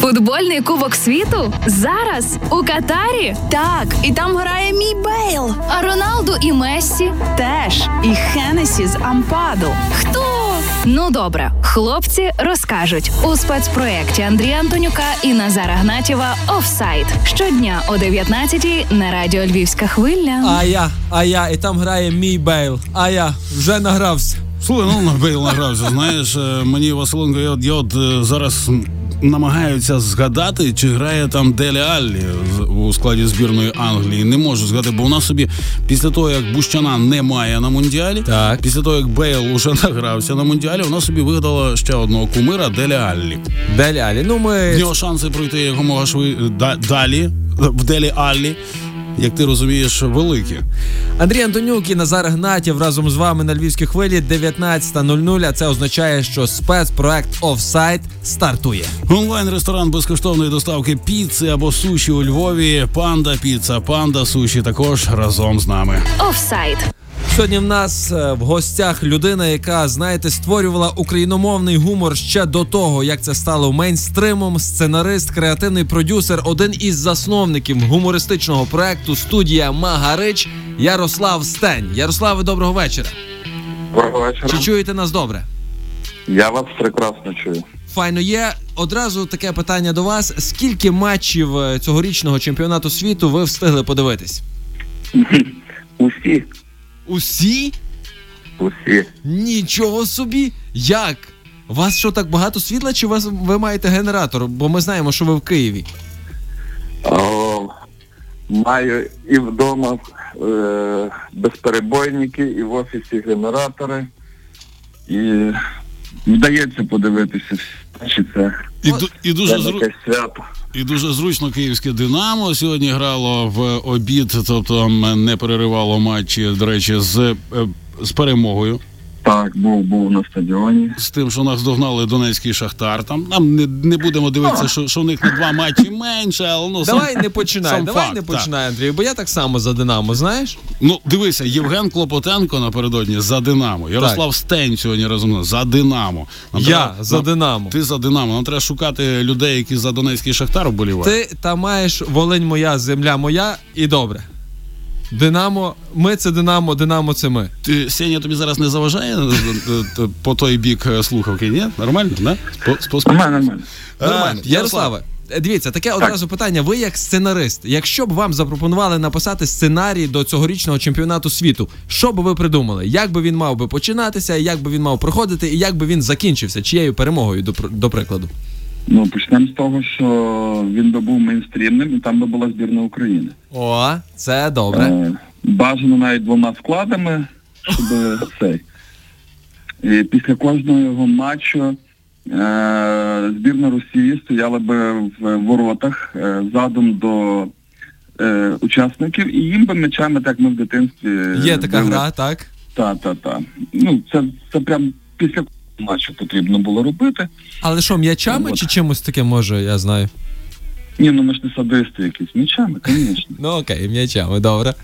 Футбольний кубок світу зараз у Катарі. Так, і там грає мій Бейл. А Роналду і Мессі Теж і Хенесі з Ампаду. хто? Ну добре, хлопці розкажуть у спецпроєкті Андрія Антонюка і Назара Гнатєва Офсайд щодня о 19 на радіо Львівська хвиля. А я, а я, і там грає мій Бейл. А я вже награвся. Слухай, ну Бейл награвся. Знаєш, е, мені Василенко, я, от- я от е, зараз намагаюся згадати, чи грає там Делі Аллі у складі збірної Англії. Не можу згадати, бо вона собі після того, як Бущана немає на мундіалі, Так. після того, як Бейл уже награвся на мундіалі, вона собі вигадала ще одного кумира Делі Аллі. Делі Аллі. Ну В ми нього шанси пройти якомога шви далі в Делі Аллі. Як ти розумієш, великі. Андрій Антонюк і Назар Гнатів разом з вами на львівській хвилі 19.00, А це означає, що спецпроект офсайт стартує. Онлайн-ресторан безкоштовної доставки піци або суші у Львові. Панда піца, панда суші також разом з нами. Офсайд. Сьогодні в нас е, в гостях людина, яка, знаєте, створювала україномовний гумор ще до того, як це стало мейнстримом. Сценарист, креативний продюсер, один із засновників гумористичного проекту студія Магарич Ярослав Стень. Ярославе, доброго вечора. Доброго вечора. Чи чуєте нас добре? Я вас прекрасно чую. Файно є. Одразу таке питання до вас: скільки матчів е, цьогорічного чемпіонату світу ви встигли подивитись? Усі, Усі? усі. Нічого собі! Як? У вас що так багато світла, чи у вас ви маєте генератор? Бо ми знаємо, що ви в Києві. О, маю і вдома е, безперебойники, і в офісі генератори. І вдається подивитися чи це, І, і це дуже зру... якесь свято. І дуже зручно київське Динамо сьогодні грало в обід, тобто не переривало матчі, до речі, з, е, з перемогою. Так, був, був на стадіоні. З тим, що нас догнали Донецький Шахтар. Там нам не, не будемо дивитися, що, що в них на два матчі менше, але ну сам- Давай не починай, сам давай факт, не так. починай, Андрій, бо я так само за Динамо, знаєш? Ну, дивися, Євген Клопотенко напередодні за Динамо. Ярослав Стень сьогодні разом за Динамо. Нам Я треба- за нам- Динамо. Ти за Динамо. Нам треба шукати людей, які за Донецький Шахтар вболівають. Ти там маєш Волинь моя, земля моя і добре. Динамо, ми це Динамо, Динамо це ми. Ти Сеня тобі зараз не заважає е, е, е, по той бік слухавки? Ні? Нормально? Спо- Нормально, нормально. Ярославе, дивіться, таке одразу питання. Ви як сценарист, якщо б вам запропонували написати сценарій до цьогорічного чемпіонату світу, що б ви придумали? Як би він мав би починатися, як би він мав проходити, і як би він закінчився? Чиєю перемогою, до, пр- до прикладу? Ну, почнемо з того, що він би був мейнстрімним, і там би була збірна України. О, це добре. Е, Бажано навіть двома складами, щоб цей. І після кожного його матчу е, збірна Росії стояла би в воротах е, задом до е, учасників, і їм би м'ячами, так ми в дитинстві. Є така били. гра, так? Та, та, та. Ну, це, це прям після матчу потрібно було робити. Але що, м'ячами От. чи чимось таким може, я знаю. Ні, ну ми ж не садисти якісь, м'ячами, звісно. Ну окей, м'ячами, добре.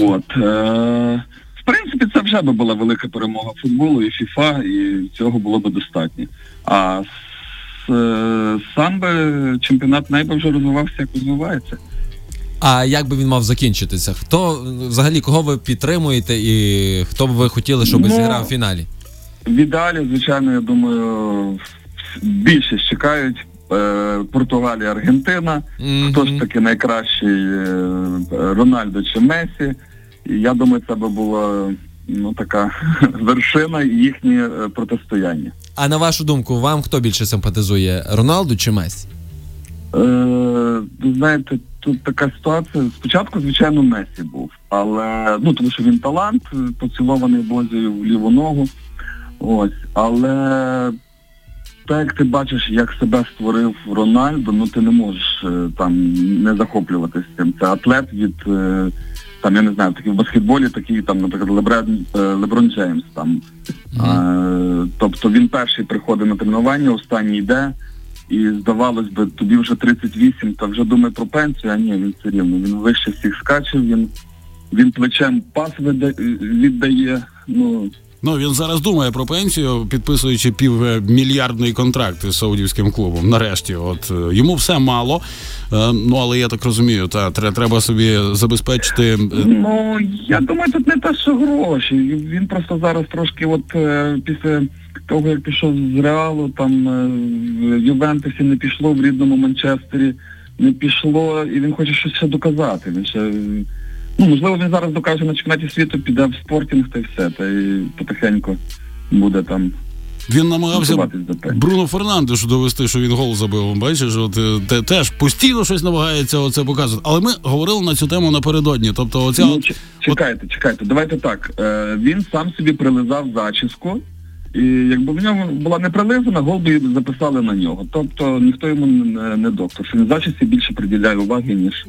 От. Е, в принципі, це вже би була велика перемога футболу і ФІФА, і цього було би достатньо. А е, сам би чемпіонат найби вже розвивався, як розвивається. А як би він мав закінчитися? Хто взагалі кого ви підтримуєте і хто б ви хотіли, щоб Ну, зіграв в фіналі? В ідеалі, звичайно, я думаю, більше чекають е, Португалія, Аргентина. Хто ж таки найкращий е, Рональдо чи Месі? І я думаю, це би була ну, така вершина їхнє е, протистояння. А на вашу думку, вам хто більше симпатизує? Роналду чи Месі? Е, знаєте, тут така ситуація. Спочатку, звичайно, Месі був, але ну тому що він талант, поцілований Бозію в ліву ногу. Ось, але так як ти бачиш, як себе створив Рональдо, ну ти не можеш е, там не захоплюватися цим. Це атлет від е, там, я не знаю, такий в баскетболі, такий там, наприклад, Леброн, е, Леброн Джеймс там. Е, тобто він перший приходить на тренування, останній йде. І здавалось би, тобі вже 38, та вже думає про пенсію, а ні, він все рівно. Він вище всіх скаче, він, він плечем пас віддає. Ну, Ну він зараз думає про пенсію, підписуючи півмільярдний контракт із саудівським клубом. Нарешті, от е, йому все мало. Е, Ну але я так розумію, та тре- треба собі забезпечити. е, Ну, я думаю, тут не те, що гроші. Він просто зараз трошки, от після того, як пішов з Реалу, там в Ювентусі не пішло, в рідному Манчестері не пішло, і він хоче щось ще доказати. Він ще, ну, можливо, він зараз докаже на чемпіонаті світу, піде в спортінг та й все, та й потихеньку буде там Він намагався. Бруно Фернандешу довести, що він гол забив. Бачиш, от е, те, теж постійно щось намагається оце показувати. Але ми говорили на цю тему напередодні. Тобто, оця Ну, от, чекайте, чекайте, давайте так. Е, він сам собі прилизав зачіску, і якби в нього була не прилизана, гол би записали на нього. Тобто ніхто йому не, не доктор. Що він зачісці більше приділяє уваги, ніж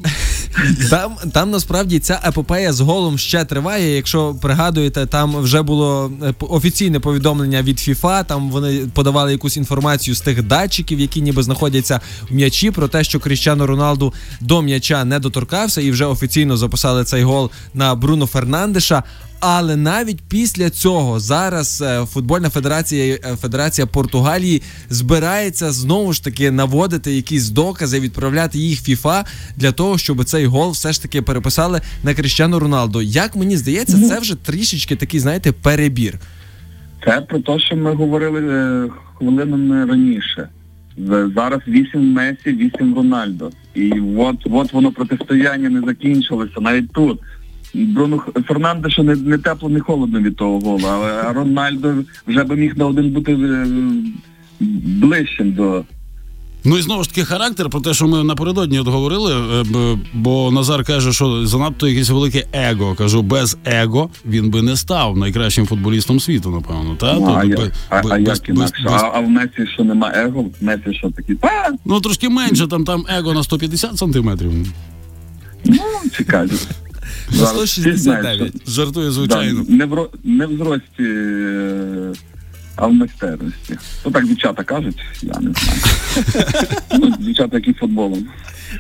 Там, там насправді ця епопея з голом ще триває. Якщо пригадуєте, там вже було е, офіційне повідомлення від FIFA, Там вони подавали якусь інформацію з тих датчиків, які ніби знаходяться в м'ячі, про те, що Кріщано Роналду до м'яча не доторкався, і вже офіційно записали цей гол на Бруно Фернандеша. Але навіть після цього зараз е, футбольна федерація е, Федерація Португалії збирається знову ж таки наводити якісь докази, відправляти їх FIFA для того, щоб цей гол все ж таки переписали на Кріщану Роналду. Як мені здається, це вже трішечки такий, знаєте, перебір. це про те, що ми говорили е, хвилинами раніше. Зараз вісім Месі, вісім Рональдо. І от, от воно протистояння не закінчилося, навіть тут. Бруно Фернандешу не, не тепло, не холодно від того голу, але Рональдо вже би міг на один бути е, ближчим до Ну і знову ж таки характер, про те, що ми напередодні от говорили, е, бо Назар каже, що занадто якесь велике его. Кажу, без его він би не став найкращим футболістом світу, напевно. Та? Ну, а, Тобто я, без- а, без- а без- як інакше? без- А, а в Месі що нема его? В Месі що такі? Та, Ну трошки менше, там там его на 150 сантиметрів. ну, чекайте. На Зараз всі знають, 169. що- Жартую, Да, звичайно. не, в, не в зрості, е, а в майстерності. То так дівчата кажуть, я не знаю. ну, дівчата, які футболом.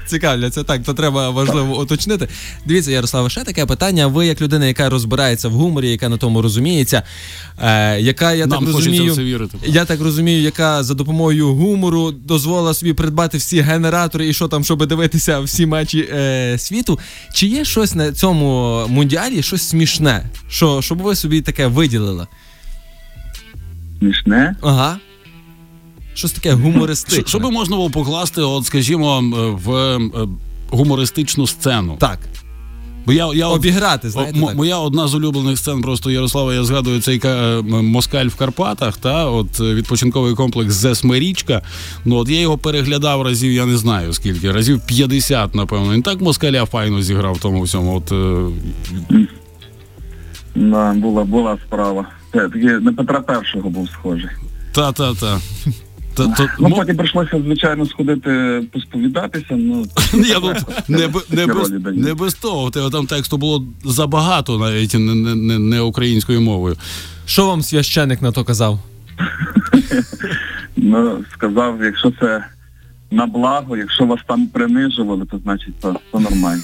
Цікавляться, так, то треба важливо уточнити. Дивіться, Ярославе, ще таке питання. Ви, як людина, яка розбирається в гуморі, яка на тому розуміється, е, яка я Нам так розумію, в це вірити. я так розумію, яка за допомогою гумору дозволила собі придбати всі генератори і що там, щоб дивитися всі матчі е, світу. Чи є щось на цьому мундіалі, щось смішне, що щоб ви собі таке виділили? Смішне. Ага. Щось таке гумористичне. Що, би можна було покласти, от скажімо, в е, гумористичну сцену? Так, Бо я, я от- обіграти, знаєте. Мо- так. Моя одна з улюблених сцен просто Ярослава, я згадую цей ка- москаль в Карпатах, та от е, відпочинковий комплекс Зесмерічка. Ну от я його переглядав разів, я не знаю скільки, разів 50, напевно. Він так москаля файно зіграв в тому всьому. От е, Да, була, була справа. Це таки на Петра Першого був схожий. та та та. Та, то, Ну, мо- потім прийшлося, звичайно, сходити посповідатися, ну, Ні, ну, не, б- не, без, Ролі дають. не без того. У тебе там тексту було забагато, навіть не, не, не, не українською мовою. Що вам священик на то казав? ну, сказав, якщо це на благо, якщо вас там принижували, то значить то, то нормально.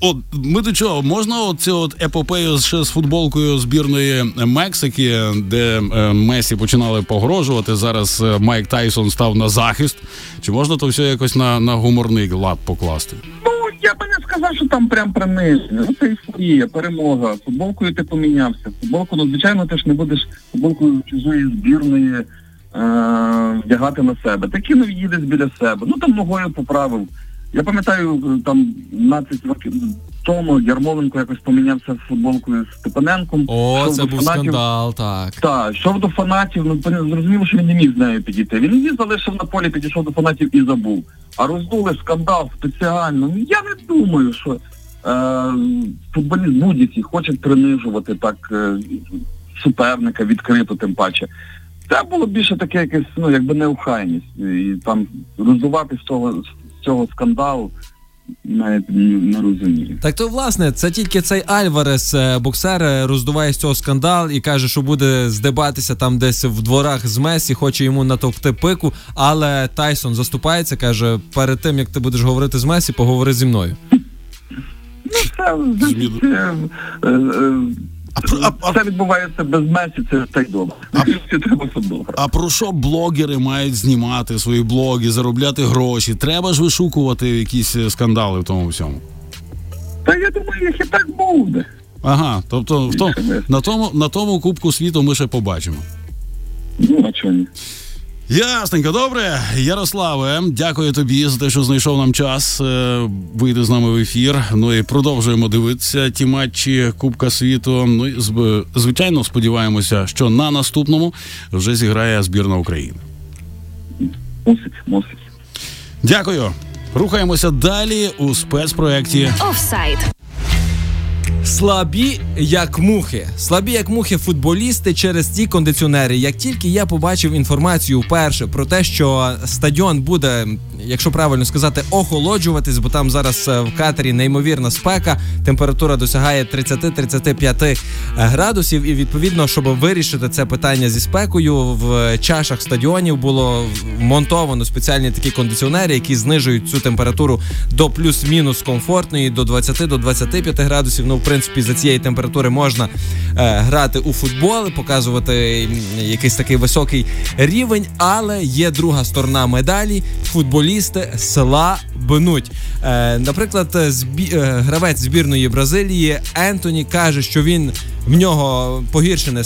От ми до чого можна оцю от епопею ще з футболкою збірної Мексики, де е, Месі починали погрожувати. Зараз е, Майк Тайсон став на захист. Чи можна то все якось на, на гуморний лад покласти? Ну, я би не сказав, що там прям приниження. Ну, це ейфорія, перемога. Футболкою ти помінявся. Футболку, ну, звичайно, ти ж не будеш футболкою чужої збірної вдягати на себе. Ти кинув її десь біля себе. Ну там ногою поправив. Я пам'ятаю, е, там 12 років тому Ярмоленко якось помінявся з футболкою з Степаненком. О, це був фанатів. скандал, так. Так, йшов до фанатів, ну зрозуміло, що він не міг з нею підійти. Він її залишив на полі, підійшов до фанатів і забув. А роздули скандал спеціально. Ну я не думаю, що е, футболіст будь-який хоче принижувати так е, суперника відкрито, тим паче. Це було більше таке якесь, ну, якби неухайність. І там роздувати з цього, з цього скандалу навіть не, не розумію. Так то власне, це тільки цей Альварес, е, боксер, е, роздуває з цього скандал і каже, що буде здебатися там десь в дворах з Месі, хоче йому натовкти пику. Але Тайсон заступається, каже: перед тим як ти будеш говорити з Месі, поговори зі мною. Ну, це, А а- а- Все відбувається без Месі, це та й добре. Всі треба добре. А про що блогери мають знімати свої блоги, заробляти гроші? Треба ж вишукувати якісь е, скандали в тому всьому. Та я думаю, їх і так буде. Ага, тобто в тому, на, тому, на тому Кубку світу ми ще побачимо. Ну, а чого ні? Ясненько, добре. Ярославе, дякую тобі за те, що знайшов нам час е, вийти з нами в ефір. Ну і продовжуємо дивитися ті матчі Кубка світу. Ну і звичайно, сподіваємося, що на наступному вже зіграє збірна України. Мусить, мусить. Дякую. Рухаємося далі у спецпроєкті. Офсайд. Слабі як мухи, слабі як мухи футболісти через ті кондиціонери. Як тільки я побачив інформацію вперше про те, що стадіон буде, якщо правильно сказати, охолоджуватись, бо там зараз е, в катері неймовірна спека, температура досягає 30-35 градусів, і відповідно, щоб вирішити це питання зі спекою, в чашах стадіонів було вмонтовано спеціальні такі кондиціонери, які знижують цю температуру до плюс-мінус комфортної, до 20 до 25 градусів. Ну, в принципі, за цієї температури можна е, грати у футбол, показувати якийсь такий високий рівень, але є друга сторона медалі. Футболісти села бнуть. Е, наприклад, збі, е, гравець збірної Бразилії Ентоні каже, що він в нього погіршене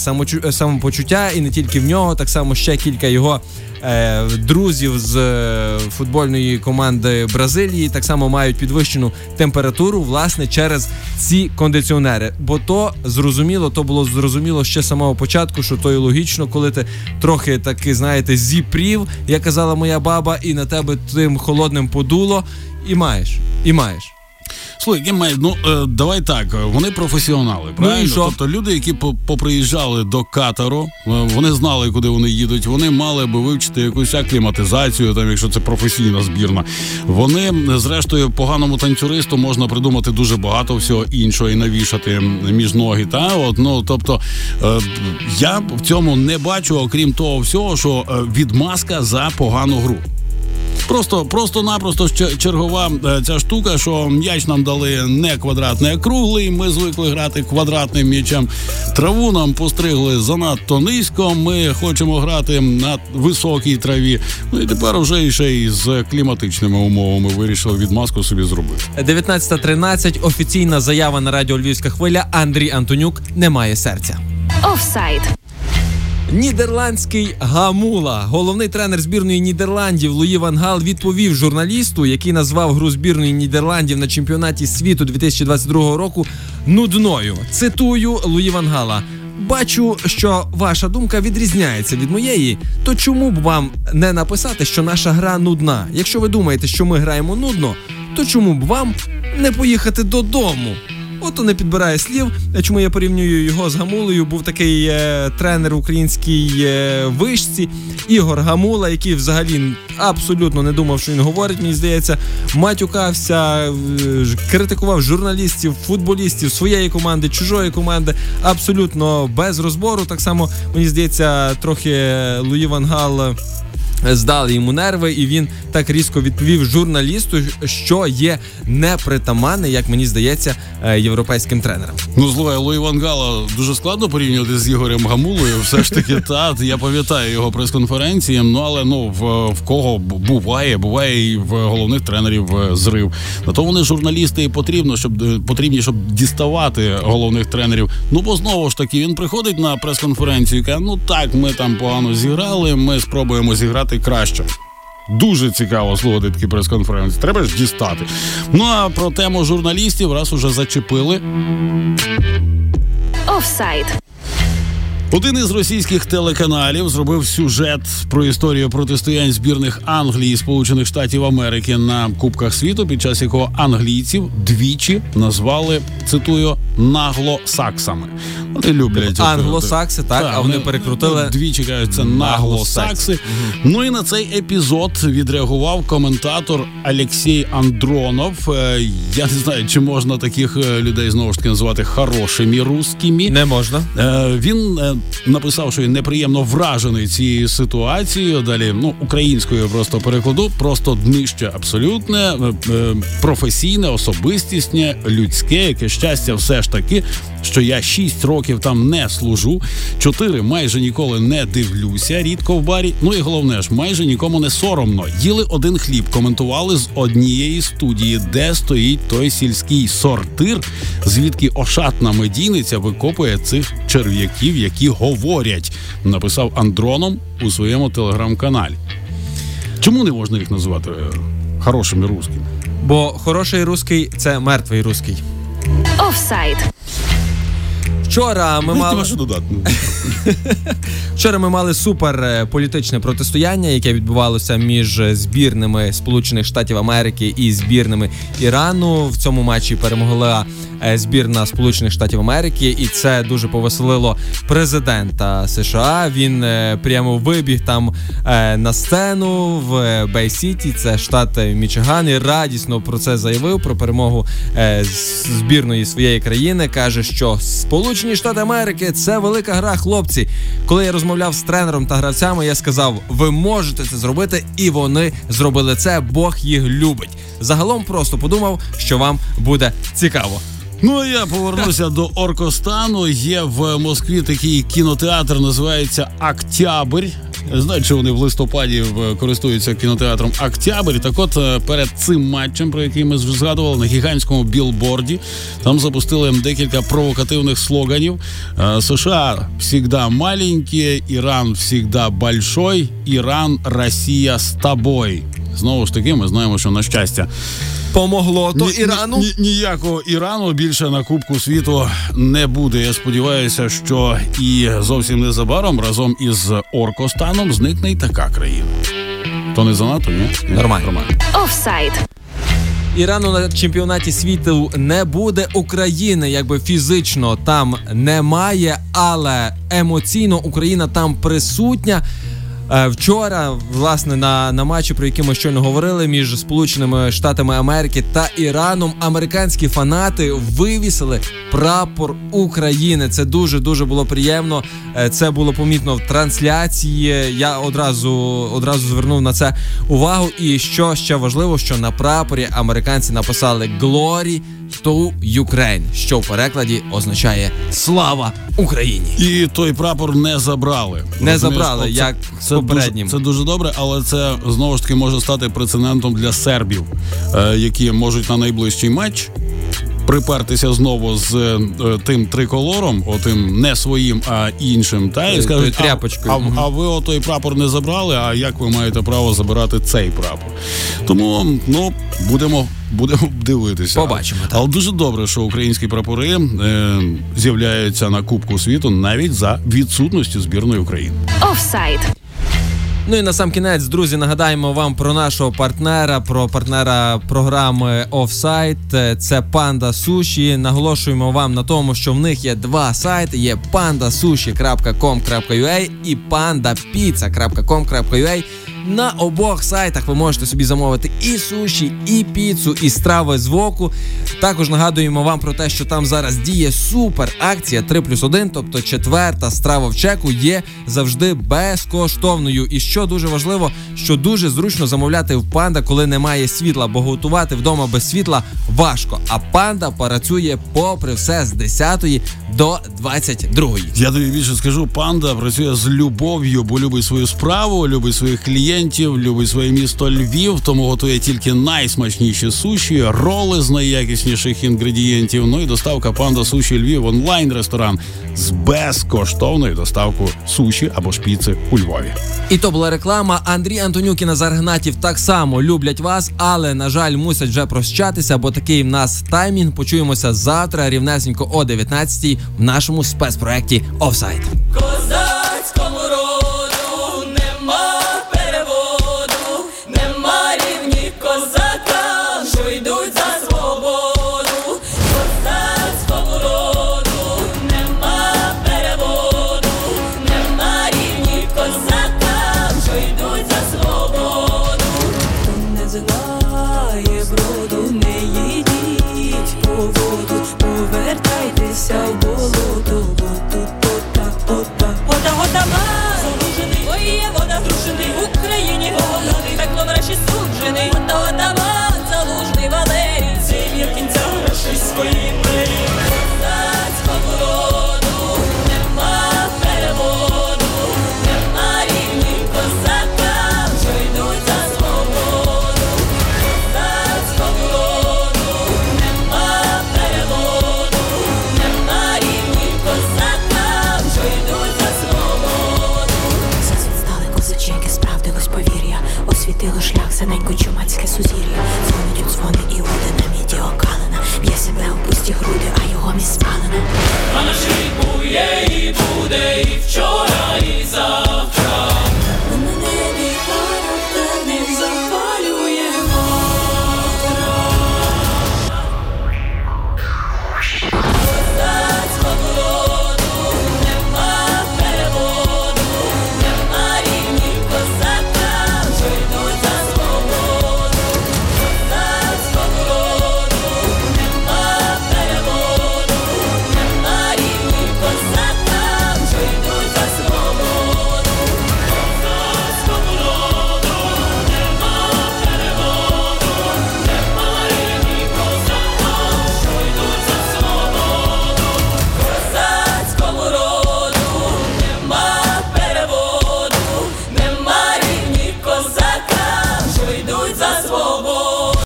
самопочуття, і не тільки в нього, так само ще кілька його е, друзів з е, футбольної команди Бразилії так само мають підвищену температуру, власне, через ці кондиціонери. Бо то зрозуміло, то було зрозуміло ще з самого початку, що то і логічно, коли ти трохи таки, знаєте, зіпрів, як казала моя баба, і на тебе тим холодним подуло, і маєш, і маєш. Слухай, ну е, давай так, е, вони професіонали, правильно? Ну і що? Тобто люди, які по- поприїжджали до Катару, е, вони знали, куди вони їдуть. Вони мали би вивчити якусь акліматизацію, там, якщо це професійна збірна. Вони, зрештою, поганому танцюристу можна придумати дуже багато всього іншого і навішати між ноги. Та от ну тобто е, я в цьому не бачу, окрім того всього, що відмазка за погану гру. Просто, просто-напросто чергова е, ця штука, що м'яч нам дали не квадратний, а круглий. Ми звикли грати квадратним м'ячем. Траву нам постригли занадто низько. Ми хочемо грати на високій траві. Ну і тепер вже і ще й з кліматичними умовами вирішили відмазку собі зробити. 19.13. Офіційна заява на радіо Львівська хвиля. Андрій Антонюк не має серця. Офсайд. Нідерландський гамула, головний тренер збірної Нідерландів Луї Ван Гал відповів журналісту, який назвав гру збірної Нідерландів на чемпіонаті світу 2022 року нудною. Цитую Луї Ван Гала. Бачу, що ваша думка відрізняється від моєї. То чому б вам не написати, що наша гра нудна? Якщо ви думаєте, що ми граємо нудно, то чому б вам не поїхати додому? Ото не підбирає слів. Чому я порівнюю його з Гамулею? Був такий е, тренер українській е, вишці Ігор Гамула, який взагалі абсолютно не думав, що він говорить. Мені здається, матюкався, е, критикував журналістів, футболістів своєї команди, чужої команди, абсолютно без розбору. Так само мені здається, трохи Луї Ван Гал е, здали йому нерви, і він так різко відповів журналісту, що є непритаманне, як мені здається, е, європейським тренерам. Ну, слухай, Луї Ван Гала дуже складно порівнювати з Ігорем Гамулою. Все ж таки, та я пам'ятаю його прес-конференції. Ну але ну в, в кого буває, буває і в головних тренерів е, зрив. На то вони журналісти і потрібно, щоб е, потрібні, щоб діставати головних тренерів. Ну бо знову ж таки він приходить на прес-конференцію і каже: ну так, ми там погано зіграли, ми спробуємо зіграти краще. Дуже цікаво слухати такі прес-конференції. Треба ж дістати. Ну а про тему журналістів раз уже зачепили. Офсайд. Один із російських телеканалів зробив сюжет про історію протистоянь збірних Англії і Сполучених Штатів Америки на Кубках світу, під час якого англійців двічі назвали цитую наглосаксами. Вони люблять Англосакси, так, а вони перекрутили двічі кажуть, це наглосакси. Ну і на цей епізод відреагував коментатор Олексій Андронов. Е, Я не знаю, чи можна таких е, людей знову ж таки називати хорошими русскими. не можна. Е, Він написав, що він неприємно вражений цією ситуацією. Далі ну українською просто перекладу, просто днище абсолютне, е, е, професійне, особистісне, людське, яке щастя, все ж таки, що я 6 років там не служу, 4 майже ніколи не дивлюся, рідко в барі. Ну і головне ж, майже нікому не соромно. Їли один хліб, коментували з однієї студії, де стоїть той сільський сортир, звідки ошатна медійниця викопує цих черв'яків, які говорять, написав Андроном у своєму телеграм-каналі. Чому не можна їх називати е, хорошими русскими? Бо хороший русський це мертвий русський. Офсайд. Вчора ми мали додати. вчора. Ми мали супер е, політичне протистояння, яке відбувалося між збірними Сполучених Штатів Америки і збірними Ірану. В цьому матчі перемогла е, збірна Сполучених Штатів Америки, і це дуже повеселило президента США. Він е, прямо вибіг там е, на сцену в Бей-Сіті, це штат Мічиган, і радісно про це заявив про перемогу е, збірної своєї країни. каже, що Сполучені Штати Америки це велика гра, хлопці. Коли я розмовляв з тренером та гравцями, я сказав: ви можете це зробити, і вони зробили це. Бог їх любить. Загалом просто подумав, що вам буде цікаво. Ну а я повернуся до Оркостану. Є в Москві такий кінотеатр, називається Октябрь. Знають, що вони в листопаді е, користуються кінотеатром Октябрь. Так от е, перед цим матчем, про який ми згадували, на гігантському білборді, там запустили декілька провокативних слоганів. Е, США всегда маленькі, Іран всегда большой, Іран, Росія з тобой. Знову ж таки, ми знаємо, що на щастя. Помогло то Ні- Ірану. ні- ніякого Ірану більше на Кубку світу не буде. Я сподіваюся, що і зовсім незабаром разом із Оркостаном зникне й така країна. То не занадто, ні? Ні? Нормально. Офсайд. Ірану на чемпіонаті світу не буде України, якби фізично там немає, але емоційно Україна там присутня. Е, Вчора, власне, на, на матчі, про який ми щойно говорили, між Сполученими Штатами Америки та Іраном, американські фанати вивісили прапор України. Це дуже дуже було приємно. Е, Це було помітно в трансляції. Я одразу одразу звернув на це увагу. І що ще важливо, що на прапорі американці написали «Glory to Ukraine», що в перекладі означає Слава Україні. І той прапор не забрали. Не Розумієш? забрали, це, як з це попереднім. Дуже, це дуже добре, але це знову ж таки може стати прецедентом для сербів, е, які можуть на найближчий матч. Припертися знову з е, тим триколором, отим не своїм, а іншим, та і скажуть, тою тряпочкою. А, а, а ви отой прапор не забрали. А як ви маєте право забирати цей прапор? Тому ну будемо. Будемо дивитися. Побачимо, так. Але дуже добре, що українські прапори е, з'являються на Кубку світу навіть за відсутністю збірної України. Офсайд. Ну і на сам кінець, друзі, нагадаємо вам про нашого партнера, про партнера програми Offsite. Це Panda Sushi. Наголошуємо вам на тому, що в них є два сайти: є pandasushi.com.ua і pandapizza.com.ua. На обох сайтах ви можете собі замовити і суші, і піцу, і страви з воку. Також нагадуємо вам про те, що там зараз діє супер акція 3 плюс 1, тобто четверта страва в чеку є завжди безкоштовною. І що дуже важливо, що дуже зручно замовляти в панда, коли немає світла, бо готувати вдома без світла важко. А панда працює попри все з 10 до 22. Я тобі більше скажу, панда працює з любов'ю, бо любить свою справу, любить своїх клієнтів, любить своє місто Львів, тому готує тільки найсмачніші суші, роли з найякісніших інгредієнтів. Ну і доставка панда суші Львів онлайн ресторан з безкоштовною доставкою суші або шпіци у Львові. І то була реклама. Андрій Антонюк і Назар Гнатів так само люблять вас, але на жаль, мусять вже прощатися, бо такий в нас таймінг. Почуємося завтра, рівнесенько о 19 в нашому спецпроекті Офсайд.